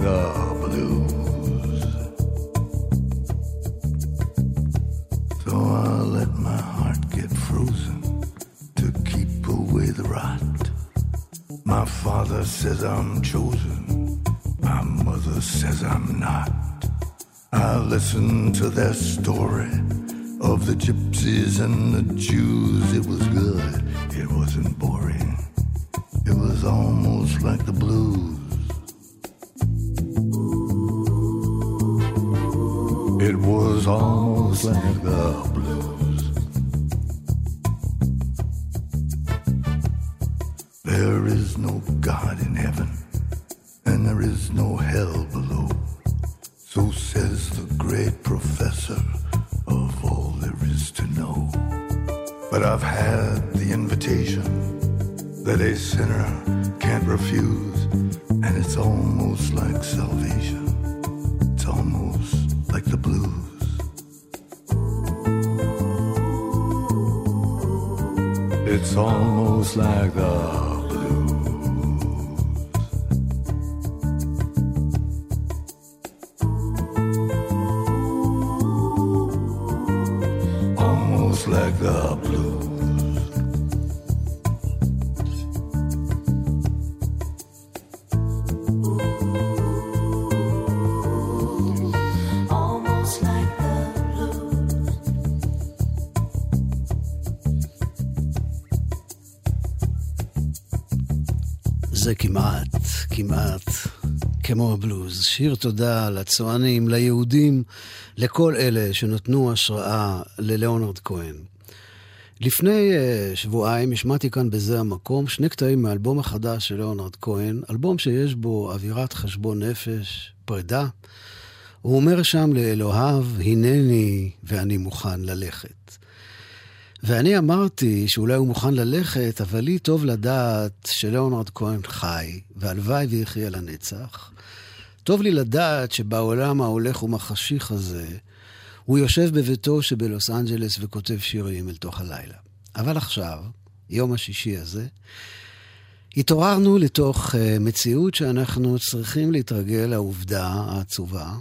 the blues. So I let my heart get frozen to keep away the rot. My father says I'm chosen. My mother says I'm not. I listen to their story of the gypsies and the Jews. It was good. It wasn't boring. It was almost like the blues. It was almost like the blues. זה כמעט, כמעט כמו הבלוז. שיר תודה לצוענים, ליהודים, לכל אלה שנתנו השראה לליאונרד כהן. לפני uh, שבועיים השמעתי כאן בזה המקום שני קטעים מאלבום החדש של ליאונרד כהן, אלבום שיש בו אווירת חשבון נפש, פרידה. הוא אומר שם לאלוהיו, הנני ואני מוכן ללכת. ואני אמרתי שאולי הוא מוכן ללכת, אבל לי טוב לדעת שליאונרד כהן חי, והלוואי ויחיה לנצח. טוב לי לדעת שבעולם ההולך ומחשיך הזה, הוא יושב בביתו שבלוס אנג'לס וכותב שירים אל תוך הלילה. אבל עכשיו, יום השישי הזה, התעוררנו לתוך uh, מציאות שאנחנו צריכים להתרגל לעובדה העצובה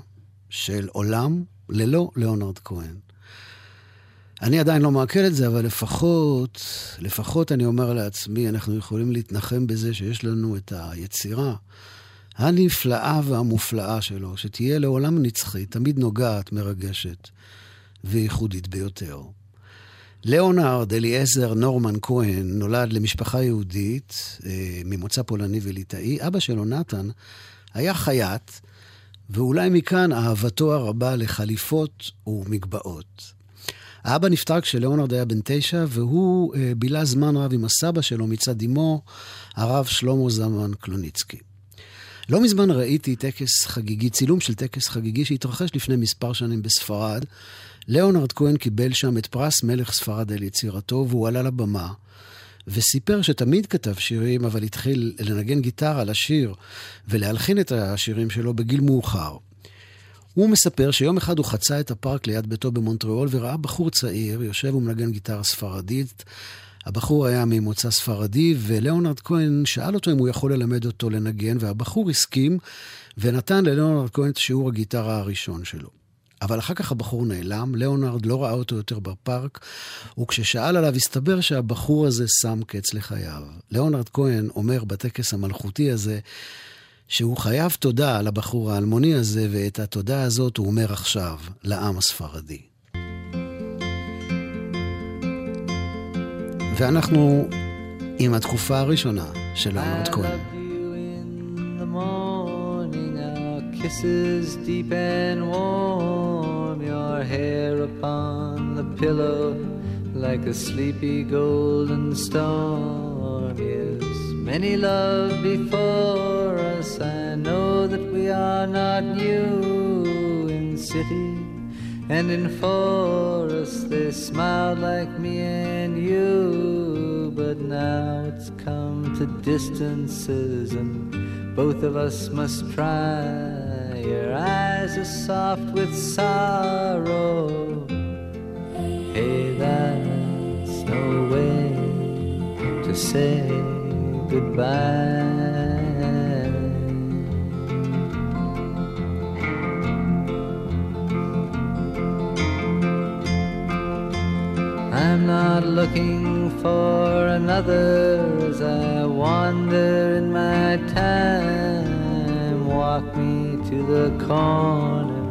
של עולם ללא ליאונרד כהן. אני עדיין לא מעכל את זה, אבל לפחות, לפחות אני אומר לעצמי, אנחנו יכולים להתנחם בזה שיש לנו את היצירה הנפלאה והמופלאה שלו, שתהיה לעולם נצחית, תמיד נוגעת, מרגשת וייחודית ביותר. ליאונרד אליעזר נורמן כהן נולד למשפחה יהודית אה, ממוצא פולני וליטאי. אבא שלו, נתן, היה חייט, ואולי מכאן אהבתו הרבה לחליפות ומגבעות. האבא נפטר כשליאונרד היה בן תשע, והוא אה, בילה זמן רב עם הסבא שלו מצד אמו, הרב שלמה זלמן קלוניצקי. לא מזמן ראיתי טקס חגיגי, צילום של טקס חגיגי שהתרחש לפני מספר שנים בספרד. ליאונרד כהן קיבל שם את פרס מלך ספרד על יצירתו, והוא עלה לבמה וסיפר שתמיד כתב שירים, אבל התחיל לנגן גיטרה לשיר ולהלחין את השירים שלו בגיל מאוחר. הוא מספר שיום אחד הוא חצה את הפארק ליד ביתו במונטריאול וראה בחור צעיר יושב ומנגן גיטרה ספרדית. הבחור היה ממוצא ספרדי, וליאונרד כהן שאל אותו אם הוא יכול ללמד אותו לנגן, והבחור הסכים, ונתן לליאונרד כהן את שיעור הגיטרה הראשון שלו. אבל אחר כך הבחור נעלם, ליאונרד לא ראה אותו יותר בפארק, וכששאל עליו הסתבר שהבחור הזה שם קץ לחייו. ליאונרד כהן אומר בטקס המלכותי הזה, שהוא חייב תודה לבחור האלמוני הזה, ואת התודה הזאת הוא אומר עכשיו לעם הספרדי. ואנחנו עם התקופה הראשונה של ליאונרד כהן. Kisses deep and warm, your hair upon the pillow like a sleepy golden storm. Yes, many love before us. I know that we are not new in city and in forest. They smiled like me and you, but now it's come to distances, and both of us must try. Your eyes are soft with sorrow. Hey, that's no way to say goodbye. I'm not looking for another as I wander in my time. Walk me to the corner,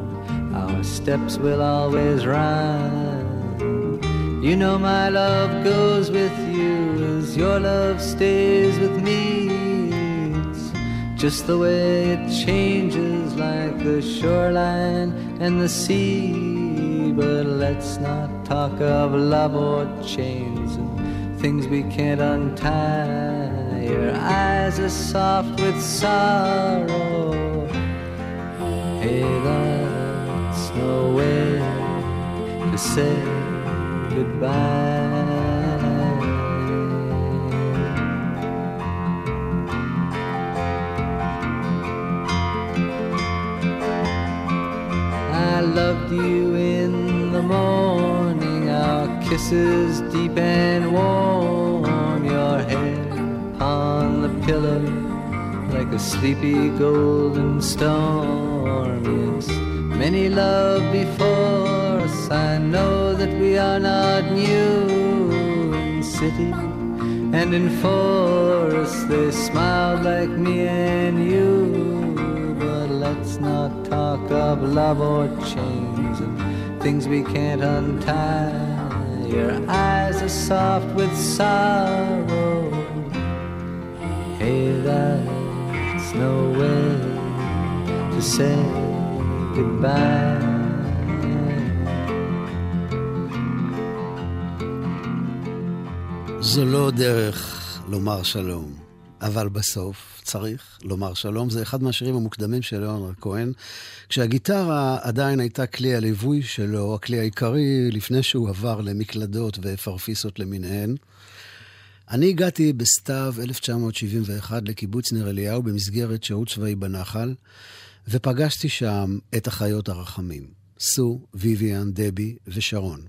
our steps will always rhyme. You know my love goes with you your love stays with me. It's just the way it changes like the shoreline and the sea. But let's not talk of love or chains and things we can't untie. Your eyes are soft with sorrow. Hey, that's no way to say goodbye. Loved you in the morning, our kisses deep and warm, your hair on the pillow like a sleepy golden storm. Yes, many love before us. I know that we are not new in city and in forest. They smiled like me and you not talk of love or chains and things we can't untie. Your eyes are soft with sorrow. Hey, that's no way to say goodbye. זו לא דרך לומר שלום, אבל בסוף צריך לומר שלום. זה אחד מהשירים המוקדמים של ליאונרד כהן, כשהגיטרה עדיין הייתה כלי הליווי שלו, הכלי העיקרי, לפני שהוא עבר למקלדות ופרפיסות למיניהן. אני הגעתי בסתיו 1971 לקיבוץ ניר אליהו במסגרת שירות צבאי בנחל, ופגשתי שם את החיות הרחמים, סו, ויvian, דבי ושרון.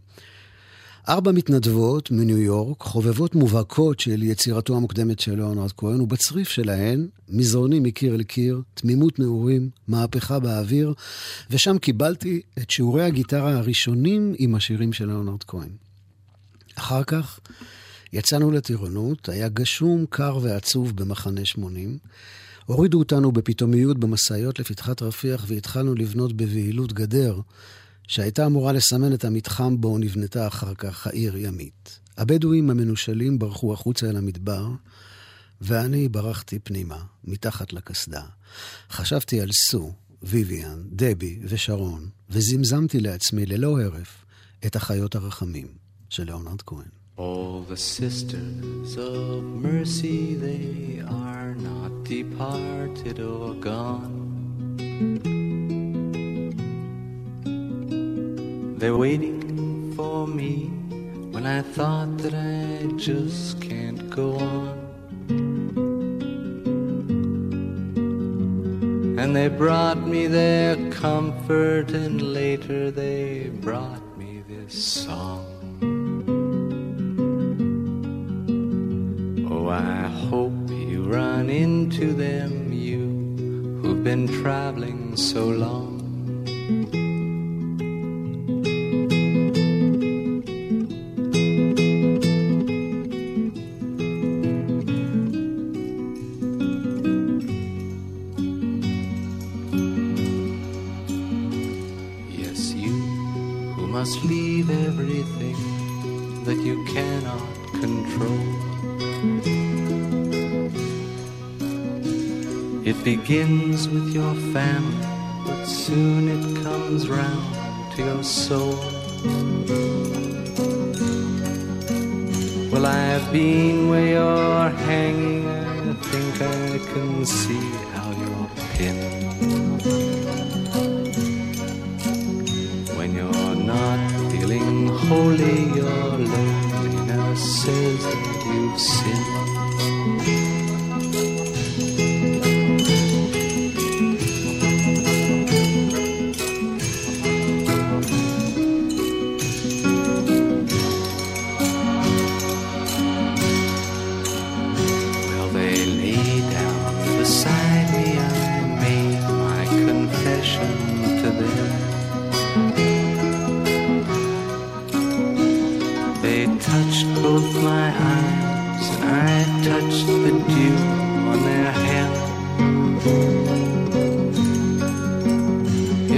ארבע מתנדבות מניו יורק, חובבות מובהקות של יצירתו המוקדמת של ליאונרד כהן, ובצריף שלהן, מזרונים מקיר לקיר, תמימות נעורים, מהפכה באוויר, ושם קיבלתי את שיעורי הגיטרה הראשונים עם השירים של ליאונרד כהן. אחר כך יצאנו לטירונות, היה גשום, קר ועצוב במחנה 80. הורידו אותנו בפתאומיות במשאיות לפתחת רפיח והתחלנו לבנות בבהילות גדר שהייתה אמורה לסמן את המתחם בו נבנתה אחר כך העיר ימית. הבדואים המנושלים ברחו החוצה אל המדבר, ואני ברחתי פנימה, מתחת לקסדה. חשבתי על סו, ויvian, דבי ושרון, וזמזמתי לעצמי ללא הרף את החיות הרחמים של ליאונרד כהן. All the sisters of mercy, they are not departed or gone. They're waiting for me when I thought that I just can't go on. And they brought me their comfort, and later they brought me this song. Oh, I hope you run into them, you who've been traveling so long. Begins with your family, but soon it comes round to your soul. Well, I've been where you're hanging, I think I can see confession to them. They touched both my eyes, I touched the dew on their hair.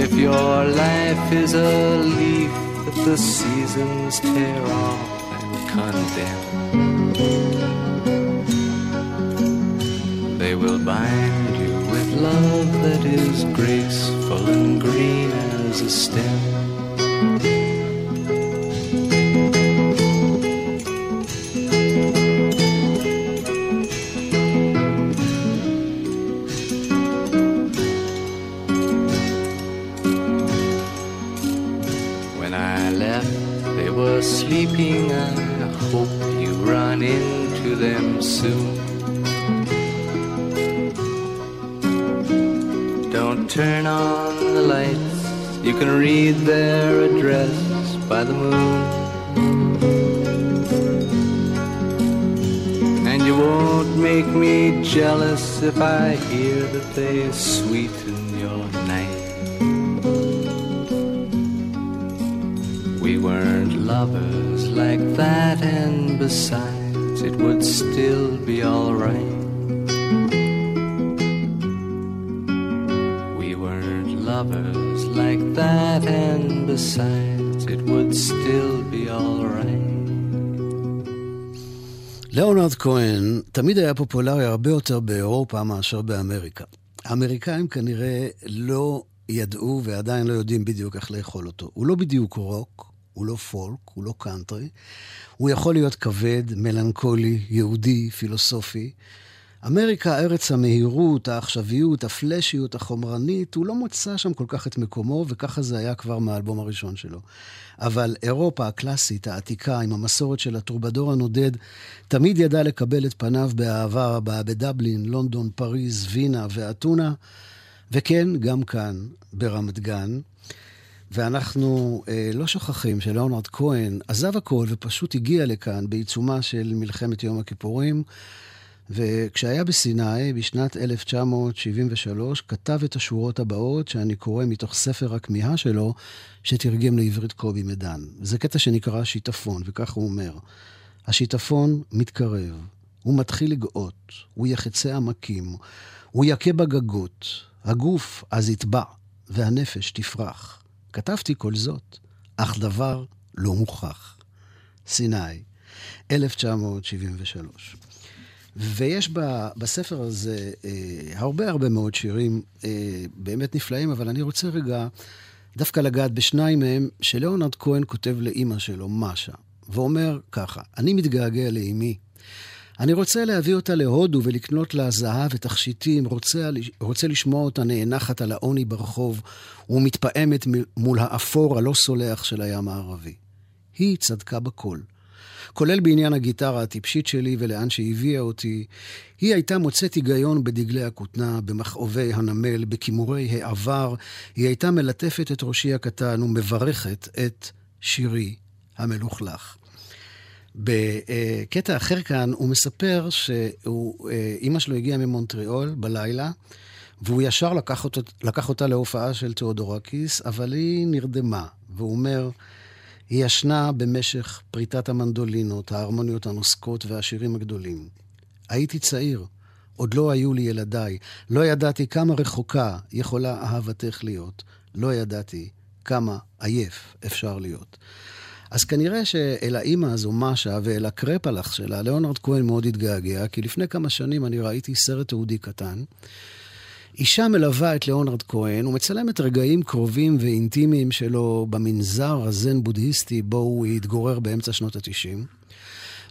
If your life is a leaf that the seasons tear off and condemn. They will bind you with love that is graceful and green as a stem. Read their address by the moon. And you won't make me jealous if I hear that they sweeten your night. We weren't lovers like that, and besides, it would still be alright. תמיד היה פופולרי הרבה יותר באירופה מאשר באמריקה. האמריקאים כנראה לא ידעו ועדיין לא יודעים בדיוק איך לאכול אותו. הוא לא בדיוק רוק, הוא לא פולק, הוא לא קאנטרי. הוא יכול להיות כבד, מלנכולי, יהודי, פילוסופי. אמריקה, ארץ המהירות, העכשוויות, הפלאשיות, החומרנית, הוא לא מוצא שם כל כך את מקומו, וככה זה היה כבר מהאלבום הראשון שלו. אבל אירופה הקלאסית, העתיקה, עם המסורת של הטרובדור הנודד, תמיד ידע לקבל את פניו באהבה רבה בדבלין, לונדון, פריז, וינה ואתונה, וכן, גם כאן, ברמת גן. ואנחנו אה, לא שוכחים שלאונרד כהן עזב הכל ופשוט הגיע לכאן בעיצומה של מלחמת יום הכיפורים, וכשהיה בסיני בשנת 1973, כתב את השורות הבאות, שאני קורא מתוך ספר הכמיהה שלו, שתרגם לעברית קובי מדן. זה קטע שנקרא שיטפון, וכך הוא אומר: השיטפון מתקרב, הוא מתחיל לגאות, הוא יחצה עמקים, הוא יכה בגגות, הגוף אז יטבע, והנפש תפרח. כתבתי כל זאת, אך דבר לא מוכח. סיני, 1973. ויש ב, בספר הזה אה, הרבה הרבה מאוד שירים אה, באמת נפלאים, אבל אני רוצה רגע דווקא לגעת בשניים מהם, שלאונרד כהן כותב לאימא שלו, משה, ואומר ככה, אני מתגעגע לאימי. אני רוצה להביא אותה להודו ולקנות לה זהב ותכשיטים, רוצה, רוצה לשמוע אותה נאנחת על העוני ברחוב ומתפעמת מול האפור הלא סולח של הים הערבי. היא צדקה בכל. כולל בעניין הגיטרה הטיפשית שלי ולאן שהביאה אותי. היא הייתה מוצאת היגיון בדגלי הכותנה, במכאובי הנמל, בכימורי העבר. היא הייתה מלטפת את ראשי הקטן ומברכת את שירי המלוכלך. בקטע אחר כאן הוא מספר שאימא שלו הגיעה ממונטריאול בלילה, והוא ישר לקח, אותו, לקח אותה להופעה של תיאודורקיס, אבל היא נרדמה. והוא אומר, היא ישנה במשך פריטת המנדולינות, ההרמוניות הנוסקות והשירים הגדולים. הייתי צעיר, עוד לא היו לי ילדיי, לא ידעתי כמה רחוקה יכולה אהבתך להיות, לא ידעתי כמה עייף אפשר להיות. אז כנראה שאל האימא הזו, משה, ואל הקרפלח שלה, ליאונרד כהן מאוד התגעגע, כי לפני כמה שנים אני ראיתי סרט תיעודי קטן. אישה מלווה את ליאונרד כהן ומצלמת רגעים קרובים ואינטימיים שלו במנזר הזן-בודהיסטי בו הוא התגורר באמצע שנות התשעים.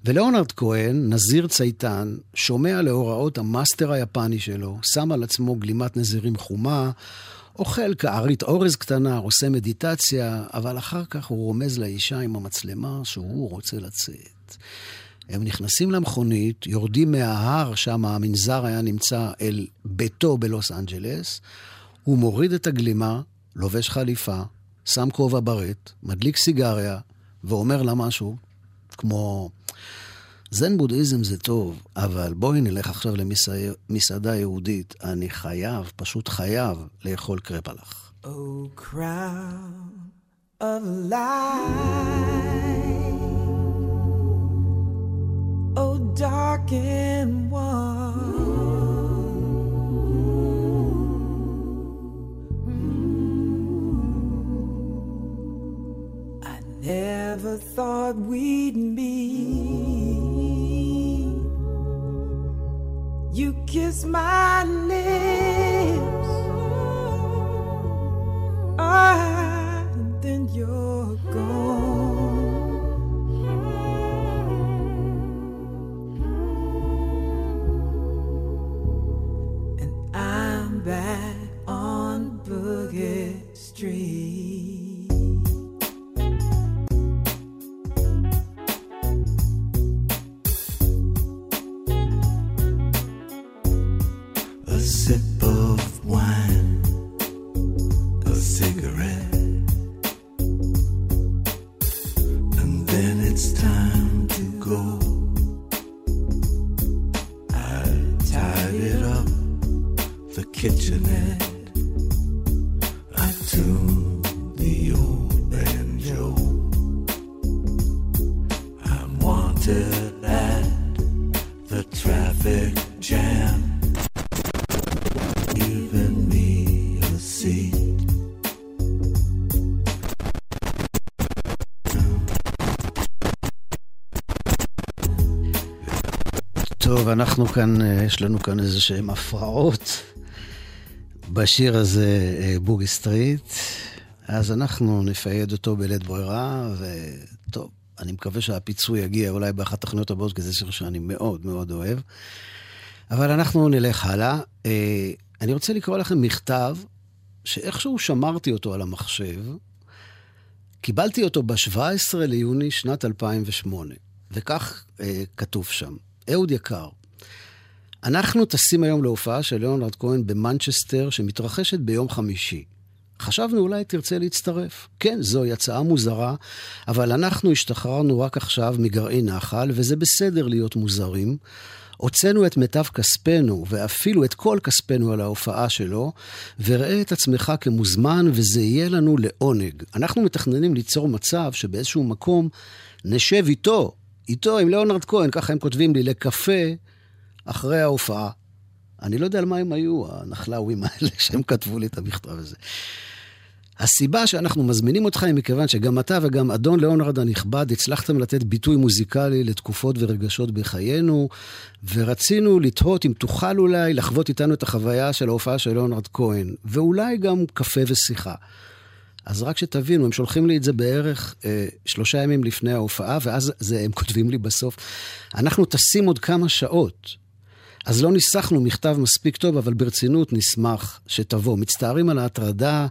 וליאונרד כהן, נזיר צייתן, שומע להוראות המאסטר היפני שלו, שם על עצמו גלימת נזירים חומה, אוכל כארית אורז קטנה, עושה מדיטציה, אבל אחר כך הוא רומז לאישה עם המצלמה שהוא רוצה לצאת. הם נכנסים למכונית, יורדים מההר, שם המנזר היה נמצא, אל ביתו בלוס אנג'לס, הוא מוריד את הגלימה, לובש חליפה, שם כובע ברט, מדליק סיגריה, ואומר לה משהו, כמו, זן בודהיזם זה טוב, אבל בואי נלך עכשיו למסעדה יהודית, אני חייב, פשוט חייב, לאכול קרפלח. Oh, crown of light. Dark and warm. I never thought we'd meet. You kiss my lips. Ah, טוב, אנחנו כאן, אה, יש לנו כאן איזה שהן הפרעות בשיר הזה, אה, בוגי סטריט. אז אנחנו נפייד אותו בלית ברירה, וטוב, אני מקווה שהפיצוי יגיע אולי באחת התוכניות הבאות, כי זה שיר שאני מאוד מאוד אוהב. אבל אנחנו נלך הלאה. אה, אני רוצה לקרוא לכם מכתב, שאיכשהו שמרתי אותו על המחשב. קיבלתי אותו ב-17 ליוני שנת 2008, וכך אה, כתוב שם: אהוד יקר, אנחנו טסים היום להופעה של ליאונרד כהן במנצ'סטר, שמתרחשת ביום חמישי. חשבנו אולי תרצה להצטרף. כן, זוהי הצעה מוזרה, אבל אנחנו השתחררנו רק עכשיו מגרעין נחל, וזה בסדר להיות מוזרים. הוצאנו את מיטב כספנו, ואפילו את כל כספנו על ההופעה שלו, וראה את עצמך כמוזמן, וזה יהיה לנו לעונג. אנחנו מתכננים ליצור מצב שבאיזשהו מקום נשב איתו, איתו, עם ליאונרד כהן, ככה הם כותבים לי, לקפה אחרי ההופעה. אני לא יודע על מה הם היו, הנחלאווים האלה, שהם כתבו לי את המכתב הזה. הסיבה שאנחנו מזמינים אותך היא מכיוון שגם אתה וגם אדון ליאונרד הנכבד הצלחתם לתת ביטוי מוזיקלי לתקופות ורגשות בחיינו, ורצינו לתהות אם תוכל אולי לחוות איתנו את החוויה של ההופעה של ליאונרד כהן, ואולי גם קפה ושיחה. אז רק שתבינו, הם שולחים לי את זה בערך אה, שלושה ימים לפני ההופעה, ואז זה, הם כותבים לי בסוף, אנחנו טסים עוד כמה שעות. אז לא ניסחנו מכתב מספיק טוב, אבל ברצינות נשמח שתבוא. מצטערים על ההטרדה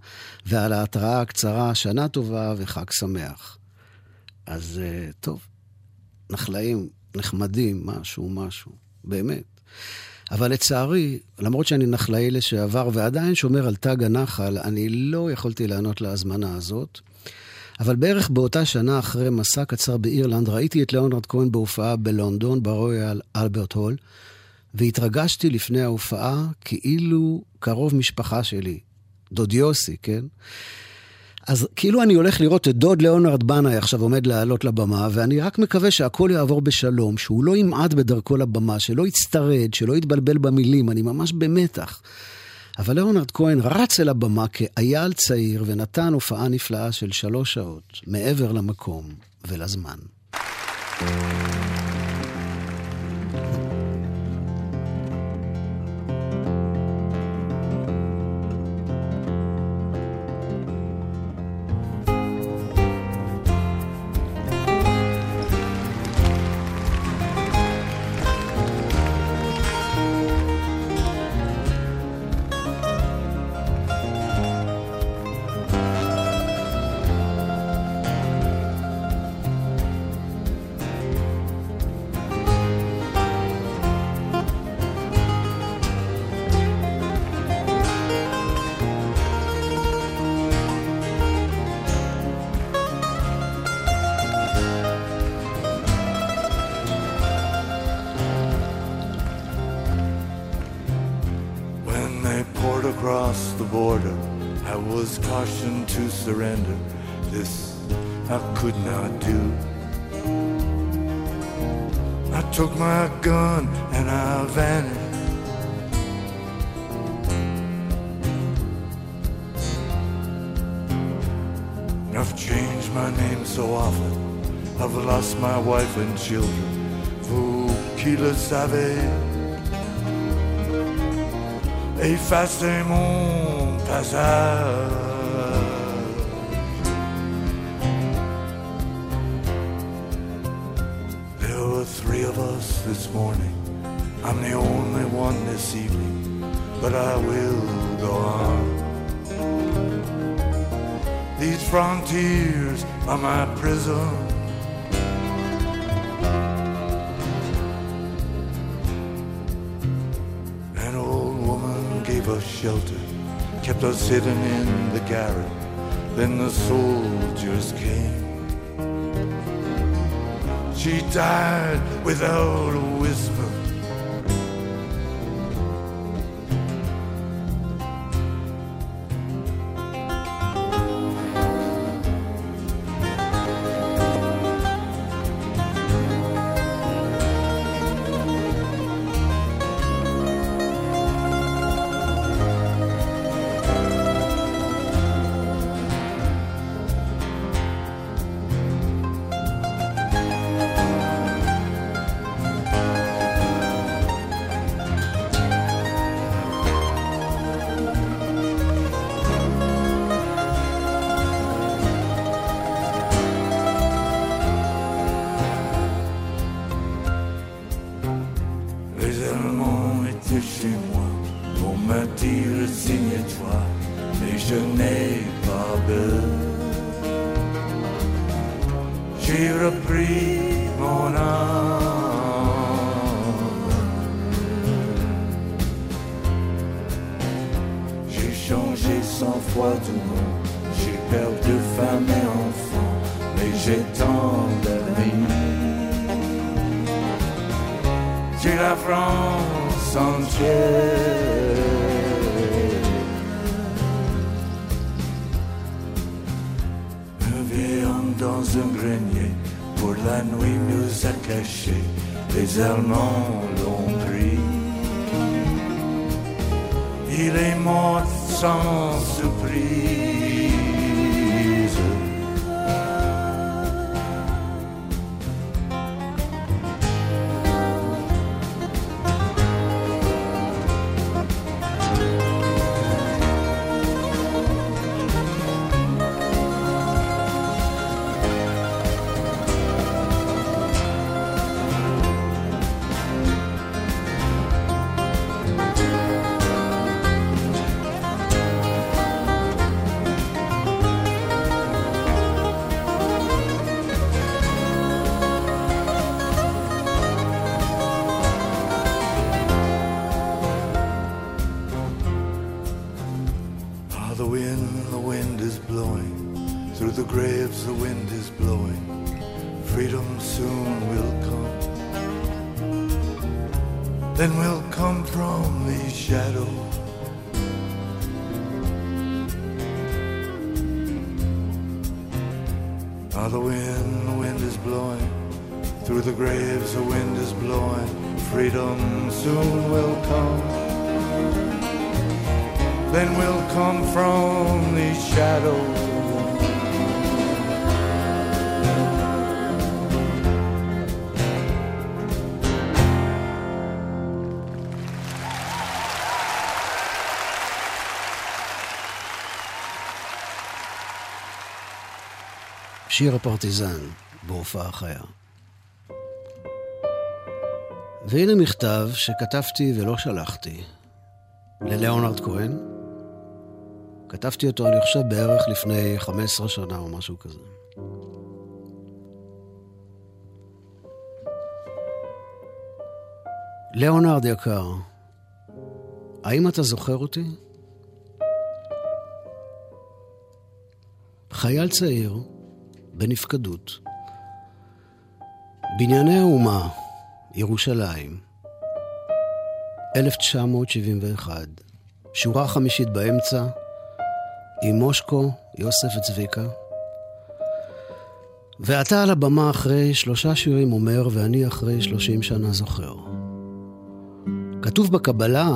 ועל ההתראה הקצרה, שנה טובה וחג שמח. אז אה, טוב, נחלאים, נחמדים, משהו, משהו, באמת. אבל לצערי, למרות שאני נחלאי לשעבר ועדיין שומר על תג הנחל, אני לא יכולתי לענות להזמנה הזאת. אבל בערך באותה שנה אחרי מסע קצר באירלנד, ראיתי את ליאונרד כהן בהופעה בלונדון, ברויאל אלברט הול, והתרגשתי לפני ההופעה כאילו קרוב משפחה שלי, דוד יוסי, כן? אז כאילו אני הולך לראות את דוד ליאונרד בנאי עכשיו עומד לעלות לבמה, ואני רק מקווה שהכל יעבור בשלום, שהוא לא ימעד בדרכו לבמה, שלא יצטרד, שלא יתבלבל במילים, אני ממש במתח. אבל ליאונרד כהן רץ אל הבמה כאייל צעיר ונתן הופעה נפלאה של שלוש שעות מעבר למקום. ולזמן. To surrender. This I could not do. I took my gun and I vanished. I've changed my name so often. I've lost my wife and children. Vous qui le savez. effacer mon passage. This morning. I'm the only one this evening, but I will go on. These frontiers are my prison. An old woman gave us shelter, kept us hidden in the garret. Then the soldiers came. She died without a whisper. from the shadows. שיר הפרטיזן, בהופעה חיה. והנה מכתב שכתבתי ולא שלחתי ללאונרד כהן, כתבתי אותו, אני חושב, בערך לפני 15 שנה או משהו כזה. ליאונרד יקר, האם אתה זוכר אותי? חייל צעיר, בנפקדות. בנייני האומה, ירושלים, 1971, שורה חמישית באמצע, עם מושקו, יוסף וצביקה. ואתה על הבמה אחרי שלושה שירים אומר, ואני אחרי שלושים שנה זוכר. כתוב בקבלה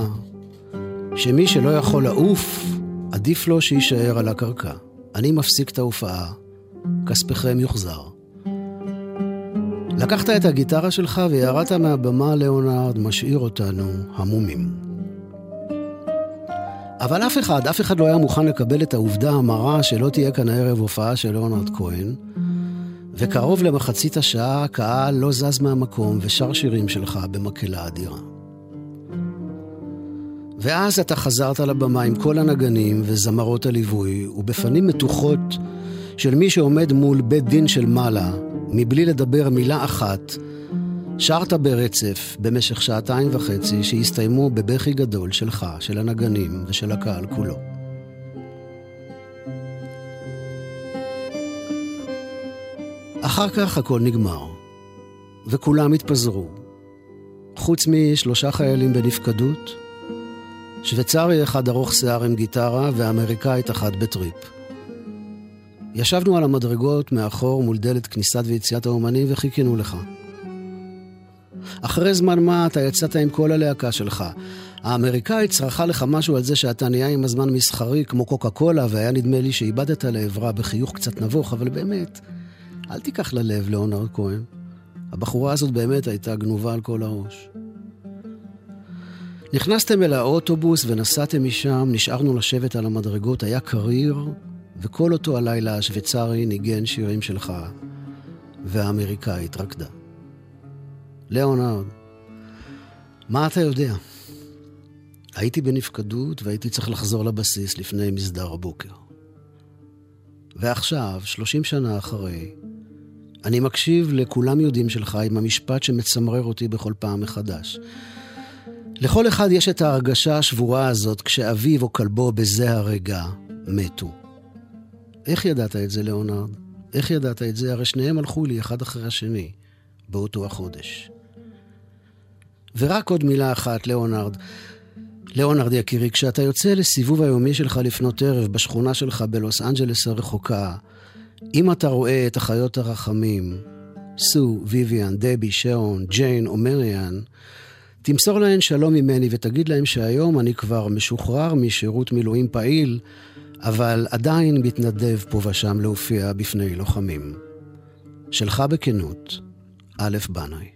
שמי שלא יכול לעוף, עדיף לו שיישאר על הקרקע. אני מפסיק את ההופעה, כספכם יוחזר. לקחת את הגיטרה שלך וירדת מהבמה, ליאונרד, משאיר אותנו המומים. אבל אף אחד, אף אחד לא היה מוכן לקבל את העובדה המרה שלא תהיה כאן הערב הופעה של ליאונרד כהן, וקרוב למחצית השעה הקהל לא זז מהמקום ושר שירים שלך במקהלה אדירה. ואז אתה חזרת לבמה עם כל הנגנים וזמרות הליווי, ובפנים מתוחות של מי שעומד מול בית דין של מעלה, מבלי לדבר מילה אחת, שרת ברצף במשך שעתיים וחצי שהסתיימו בבכי גדול שלך, של הנגנים ושל הקהל כולו. אחר כך הכל נגמר, וכולם התפזרו, חוץ משלושה חיילים בנפקדות, שוויצרי אחד ארוך שיער עם גיטרה ואמריקאית אחת בטריפ. ישבנו על המדרגות מאחור מול דלת כניסת ויציאת האומנים וחיכינו לך. אחרי זמן מה אתה יצאת עם כל הלהקה שלך. האמריקאית צרחה לך משהו על זה שאתה נהיה עם הזמן מסחרי כמו קוקה קולה, והיה נדמה לי שאיבדת לעברה בחיוך קצת נבוך, אבל באמת, אל תיקח ללב, ליאונרד כהן. הבחורה הזאת באמת הייתה גנובה על כל הראש. נכנסתם אל האוטובוס ונסעתם משם, נשארנו לשבת על המדרגות, היה קריר, וכל אותו הלילה השוויצרי ניגן שירים שלך, והאמריקאית רקדה. ליאונרד, מה אתה יודע? הייתי בנפקדות והייתי צריך לחזור לבסיס לפני מסדר הבוקר. ועכשיו, שלושים שנה אחרי, אני מקשיב לכולם יודעים שלך עם המשפט שמצמרר אותי בכל פעם מחדש. לכל אחד יש את ההרגשה השבורה הזאת כשאביו או כלבו בזה הרגע מתו. איך ידעת את זה, ליאונרד? איך ידעת את זה? הרי שניהם הלכו לי אחד אחרי השני באותו החודש. ורק עוד מילה אחת, ליאונרד. ליאונרד יקירי, כשאתה יוצא לסיבוב היומי שלך לפנות ערב בשכונה שלך בלוס אנג'לס הרחוקה, אם אתה רואה את החיות הרחמים, סו, ויvian, דבי, שאון, ג'יין או מריאן, תמסור להן שלום ממני ותגיד להם שהיום אני כבר משוחרר משירות מילואים פעיל, אבל עדיין מתנדב פה ושם להופיע בפני לוחמים. שלך בכנות, א' בנאי.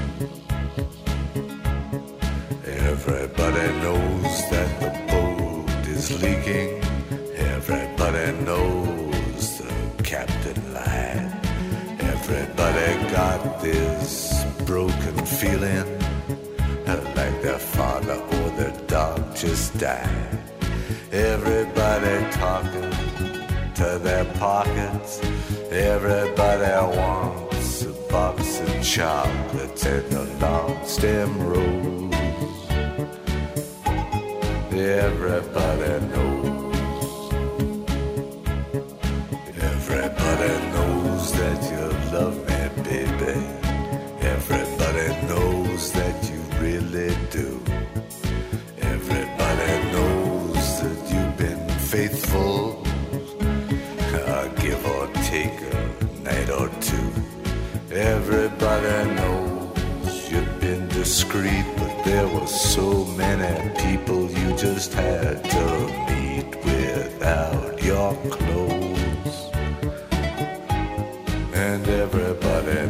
Everybody knows that the boat is leaking. Everybody knows the captain lied. Everybody got this broken feeling like their father or their dog just died. Everybody talking to their pockets. Everybody wants a box of chocolates and a long stem rose. Everybody knows. Everybody knows that you love me, baby. Everybody knows that you really do. Everybody knows that you've been faithful. Give or take a night or two. Everybody knows discreet, but there were so many people you just had to meet without your clothes. And everybody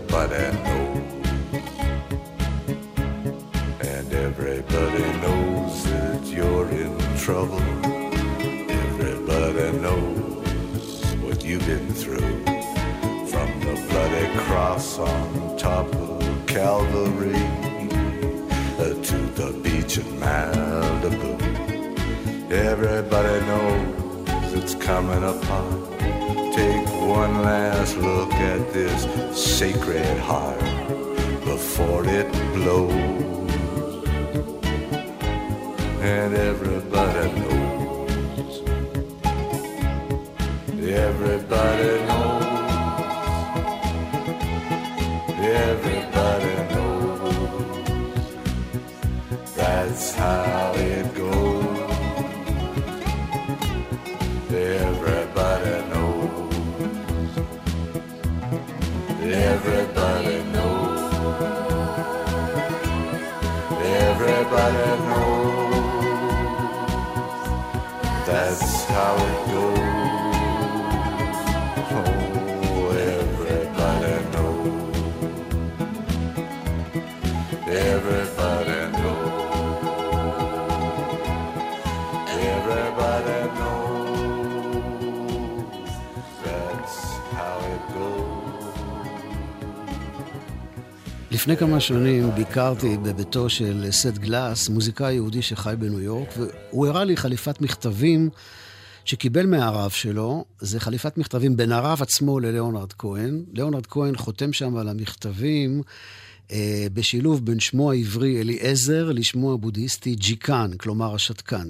everybody knows. And everybody knows that you're in trouble. Everybody knows what you've been through. From the bloody cross on top of Calvary uh, to the beach in Malibu. Everybody knows it's coming upon. One last look at this sacred heart before it blows. And everybody knows. Everybody knows. Everybody Everybody knows. That's how it goes. לפני כמה שנים ביקרתי בביתו של סט גלאס, מוזיקאי יהודי שחי בניו יורק, והוא הראה לי חליפת מכתבים שקיבל מהרב שלו. זה חליפת מכתבים בין הרב עצמו לליאונרד כהן. ליאונרד כהן חותם שם על המכתבים אה, בשילוב בין שמו העברי אליעזר לשמו הבודהיסטי ג'יקן, כלומר השתקן.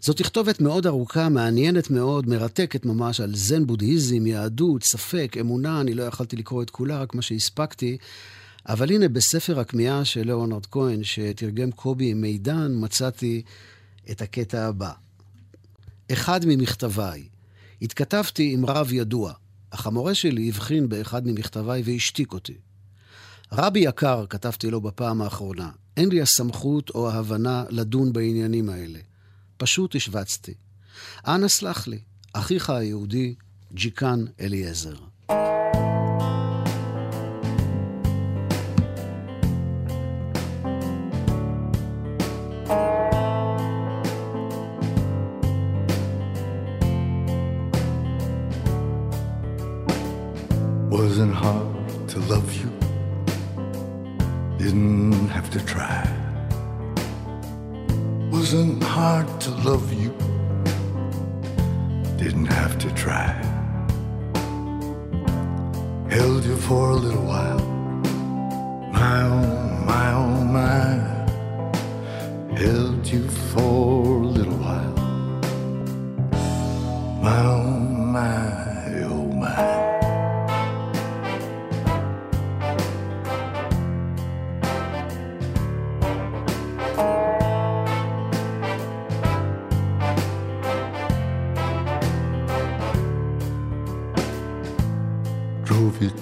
זו תכתובת מאוד ארוכה, מעניינת מאוד, מרתקת ממש על זן בודהיזם, יהדות, ספק, אמונה, אני לא יכלתי לקרוא את כולה, רק מה שהספקתי. אבל הנה, בספר הכמיהה של ליאונרד כהן, שתרגם קובי מידן, מצאתי את הקטע הבא. אחד ממכתביי. התכתבתי עם רב ידוע, אך המורה שלי הבחין באחד ממכתביי והשתיק אותי. רבי יקר, כתבתי לו בפעם האחרונה, אין לי הסמכות או ההבנה לדון בעניינים האלה. פשוט השווצתי. אנא סלח לי, אחיך היהודי, ג'יקן אליעזר.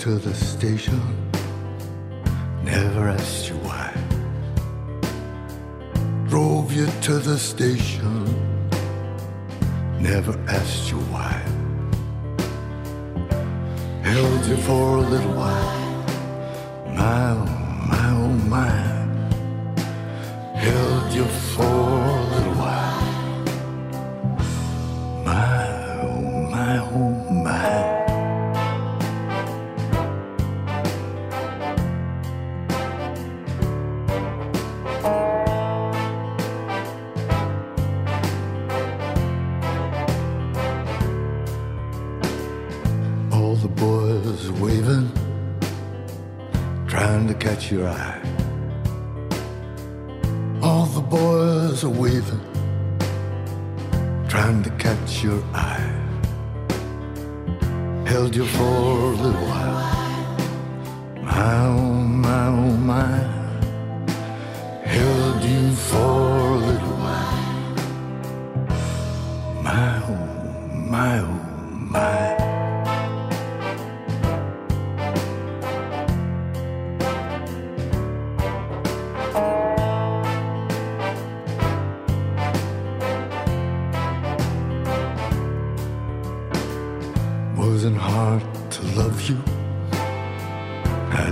To the station, never asked you why. Drove you to the station, never asked you why. Held you for a little while,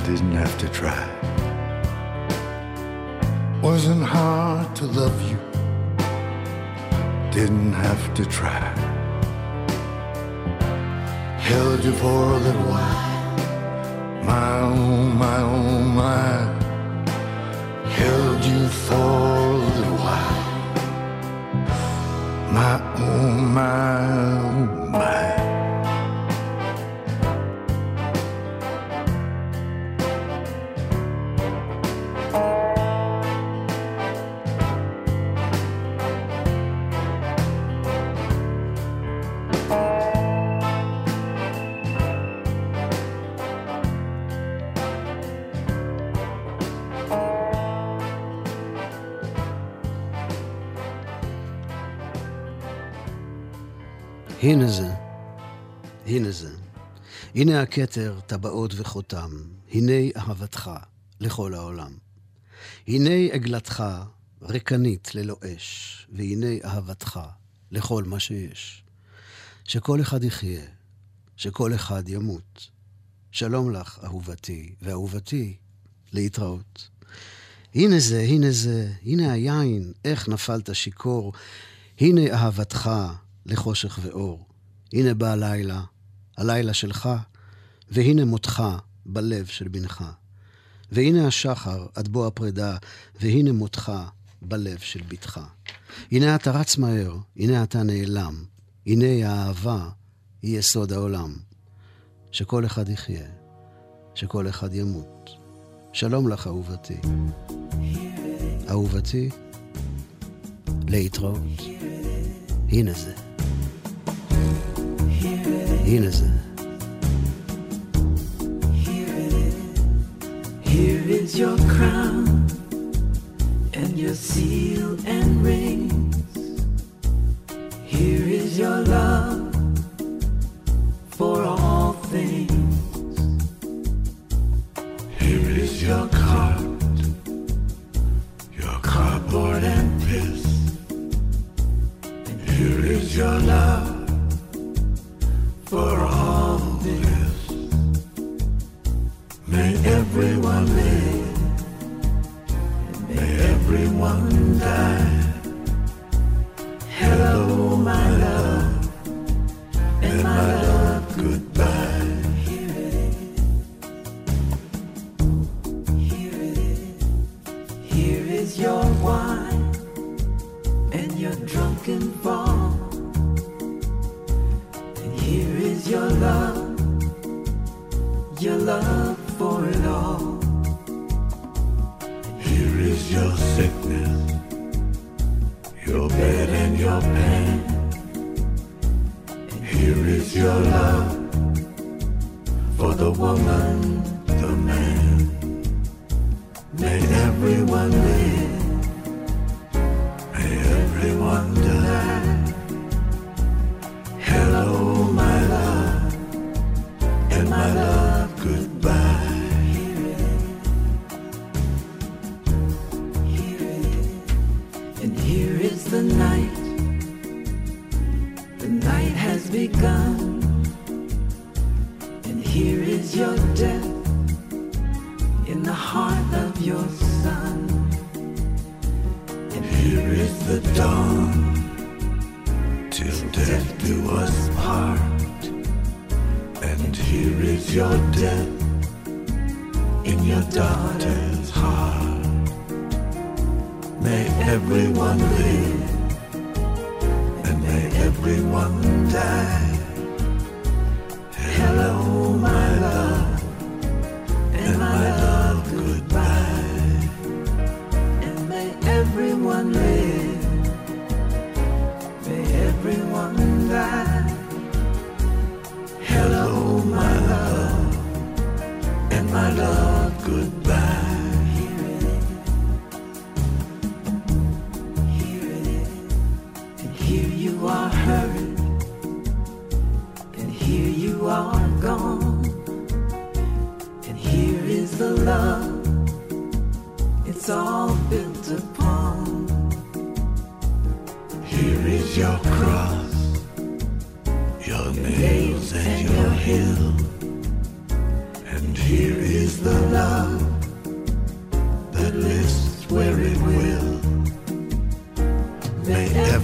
didn't have to try. Wasn't hard to love you. Didn't have to try. Held you for a little while. My oh, my oh, my. Held you for a little while. My oh, my. הנה זה, הנה זה. הנה הכתר, טבעות וחותם. הנה אהבתך לכל העולם. הנה עגלתך, ריקנית ללא אש, והנה אהבתך לכל מה שיש. שכל אחד יחיה, שכל אחד ימות. שלום לך, אהובתי, ואהובתי, להתראות. הנה זה, הנה זה, הנה היין, איך נפלת שיכור. הנה אהבתך לחושך ואור. הנה בא הלילה, הלילה שלך, והנה מותך בלב של בנך. והנה השחר עד בוא הפרידה, והנה מותך בלב של בתך. הנה אתה רץ מהר, הנה אתה נעלם, הנה האהבה היא יסוד העולם. שכל אחד יחיה, שכל אחד ימות. שלום לך, אהובתי. אהובתי, להתראות. הנה זה. Here it is. Here is your crown and your seal and rings. Here is your love.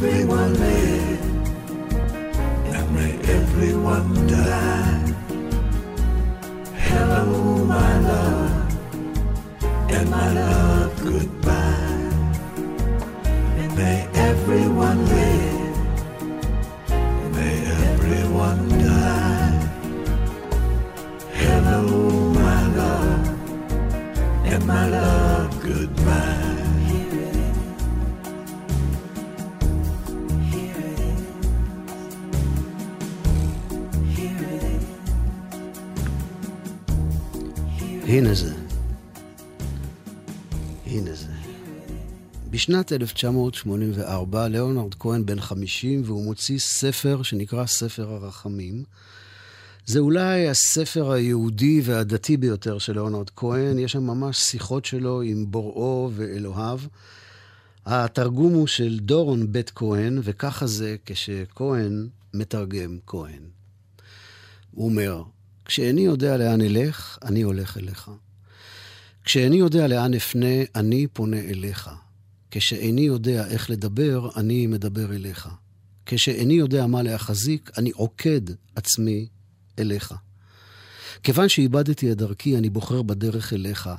Everyone live, and may everyone die. בשנת 1984 ליאונרד כהן בן 50 והוא מוציא ספר שנקרא ספר הרחמים. זה אולי הספר היהודי והדתי ביותר של ליאונרד כהן, יש שם ממש שיחות שלו עם בוראו ואלוהיו. התרגום הוא של דורון בית כהן, וככה זה כשכהן מתרגם כהן. הוא אומר, כשאיני יודע לאן אלך, אני הולך אליך. כשאיני יודע לאן אפנה, אני פונה אליך. כשאיני יודע איך לדבר, אני מדבר אליך. כשאיני יודע מה להחזיק, אני עוקד עצמי אליך. כיוון שאיבדתי את דרכי, אני בוחר בדרך אליך.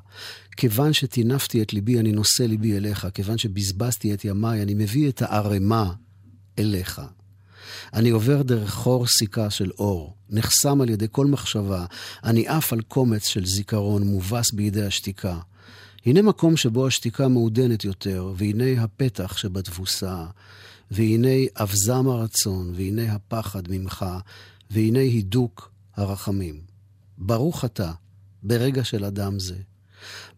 כיוון שטינפתי את ליבי, אני נושא ליבי אליך. כיוון שבזבזתי את ימיי, אני מביא את הערימה אליך. אני עובר דרך חור סיכה של אור, נחסם על ידי כל מחשבה, אני עף על קומץ של זיכרון מובס בידי השתיקה. הנה מקום שבו השתיקה מעודנת יותר, והנה הפתח שבתבוסה, והנה אבזם הרצון, והנה הפחד ממך, והנה הידוק הרחמים. ברוך אתה, ברגע של אדם זה.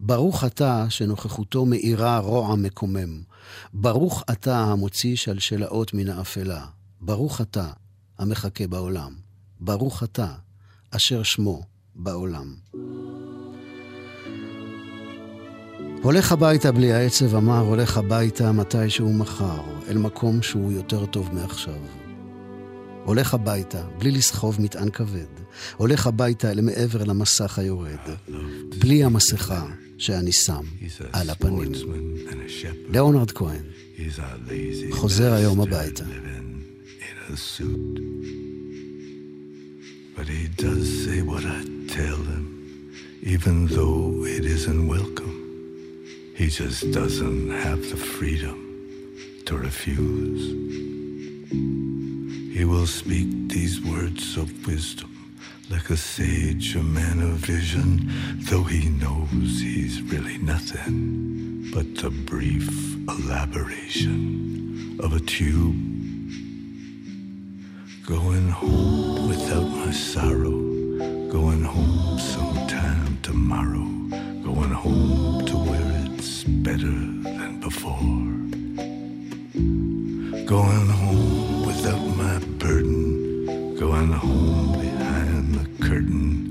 ברוך אתה שנוכחותו מאירה רוע מקומם. ברוך אתה המוציא שלשלאות מן האפלה. ברוך אתה המחכה בעולם. ברוך אתה אשר שמו בעולם. הולך הביתה בלי העצב אמר, הולך הביתה מתי שהוא מחר, אל מקום שהוא יותר טוב מעכשיו. הולך הביתה, בלי לסחוב מטען כבד. הולך הביתה אל מעבר למסך היורד, בלי המסכה שאני שם על הפנים. ליאונרד כהן, חוזר היום הביתה. But he does say what I tell him, even though it isn't welcome. He just doesn't have the freedom to refuse. He will speak these words of wisdom like a sage, a man of vision, though he knows he's really nothing but the brief elaboration of a tube. Going home without my sorrow. Going home sometime tomorrow. Going home to where it's better than before. Going home without my burden. Going home behind the curtain.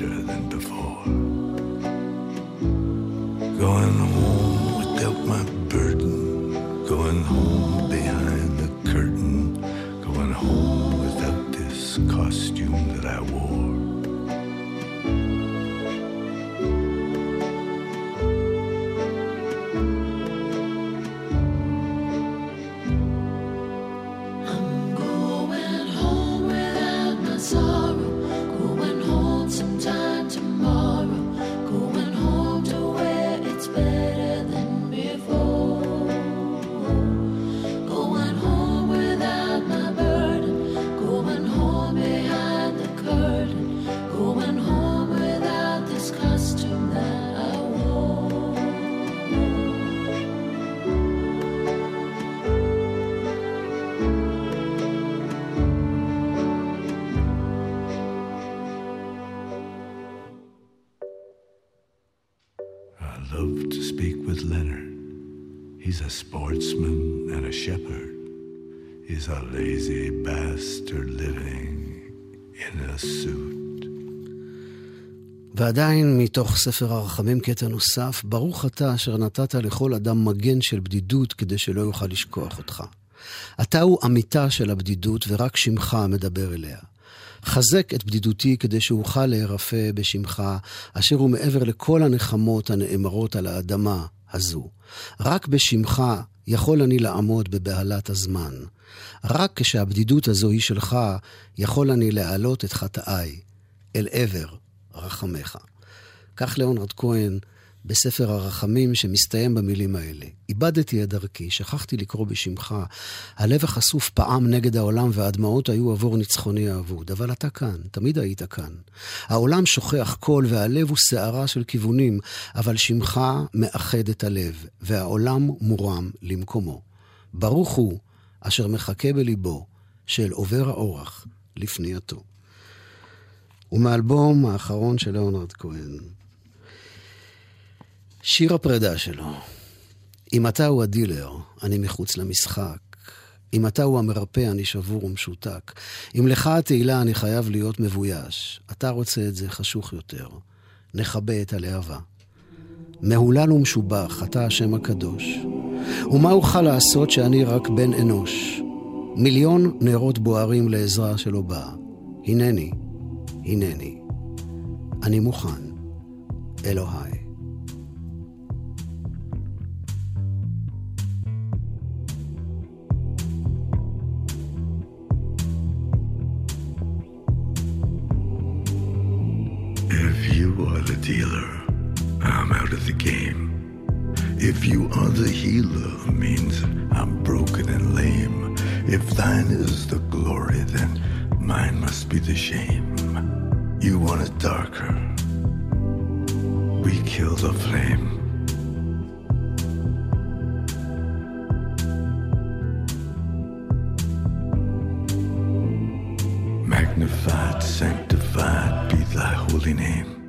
Better ועדיין מתוך ספר הרחמים קטע נוסף, ברוך אתה אשר נתת לכל אדם מגן של בדידות כדי שלא יוכל לשכוח אותך. אתה הוא אמיתה של הבדידות ורק שמך מדבר אליה. חזק את בדידותי כדי שאוכל להירפא בשמך, אשר הוא מעבר לכל הנחמות הנאמרות על האדמה הזו. רק בשמך יכול אני לעמוד בבהלת הזמן. רק כשהבדידות הזו היא שלך, יכול אני להעלות את חטאיי אל עבר רחמך. כך ליאונרד כהן בספר הרחמים שמסתיים במילים האלה. איבדתי את דרכי, שכחתי לקרוא בשמך, הלב החשוף פעם נגד העולם והדמעות היו עבור ניצחוני האבוד. אבל אתה כאן, תמיד היית כאן. העולם שוכח קול והלב הוא שערה של כיוונים, אבל שמך מאחד את הלב, והעולם מורם למקומו. ברוך הוא אשר מחכה בליבו של עובר האורח לפנייתו. ומאלבום האחרון של ליאונרד כהן. שיר הפרידה שלו. אם אתה הוא הדילר, אני מחוץ למשחק. אם אתה הוא המרפא, אני שבור ומשותק. אם לך התהילה, אני חייב להיות מבויש. אתה רוצה את זה חשוך יותר. נכבה את הלהבה. מהולל ומשובח, אתה השם הקדוש. ומה אוכל לעשות שאני רק בן אנוש? מיליון נרות בוערים לעזרה שלא באה. הנני, הנני. אני מוכן, אלוהי. If you are the dealer, I'm out of the game. If you are the healer, means I'm broken and lame. If thine is the glory, then mine must be the shame. You want it darker. We kill the flame. Magnified, sanctified be thy holy name.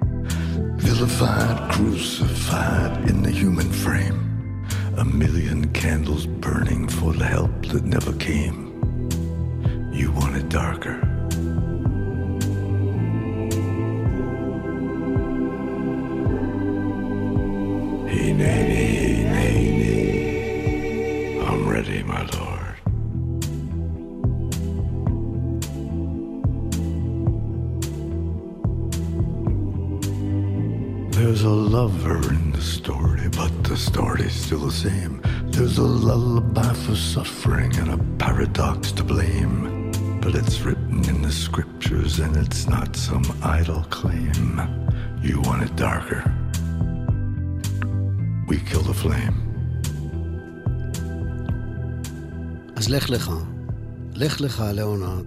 Vilified, crucified in the human frame. A million candles burning for the help that never came. You want it darker. same. There's a lullaby for suffering and a paradox to blame. But it's written in the scriptures and it's not some idle claim. You want it darker. We kill the flame. אז לך לך, לך לך, ליאונרד.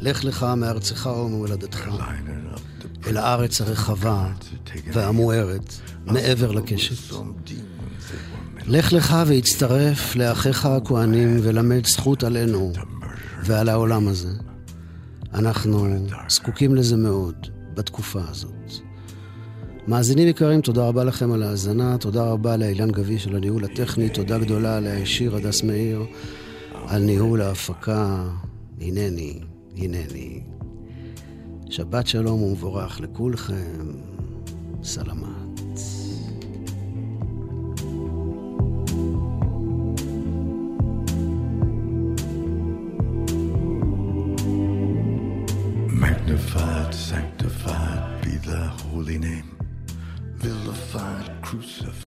לך לך מארצך וממולדתך, Lining up the אל הארץ הרחבה והמוארת, מעבר לקשת. לך לך והצטרף לאחיך הכהנים ולמד זכות עלינו ועל העולם הזה. אנחנו זקוקים לזה מאוד בתקופה הזאת. מאזינים יקרים, תודה רבה לכם על ההאזנה, תודה רבה לאילן גביש על הניהול הטכני, תודה גדולה לשיר הדס מאיר על ניהול ההפקה. הנני, הנני. שבת שלום ומבורך לכולכם. סלמת. Holy name. Vilified, crucified.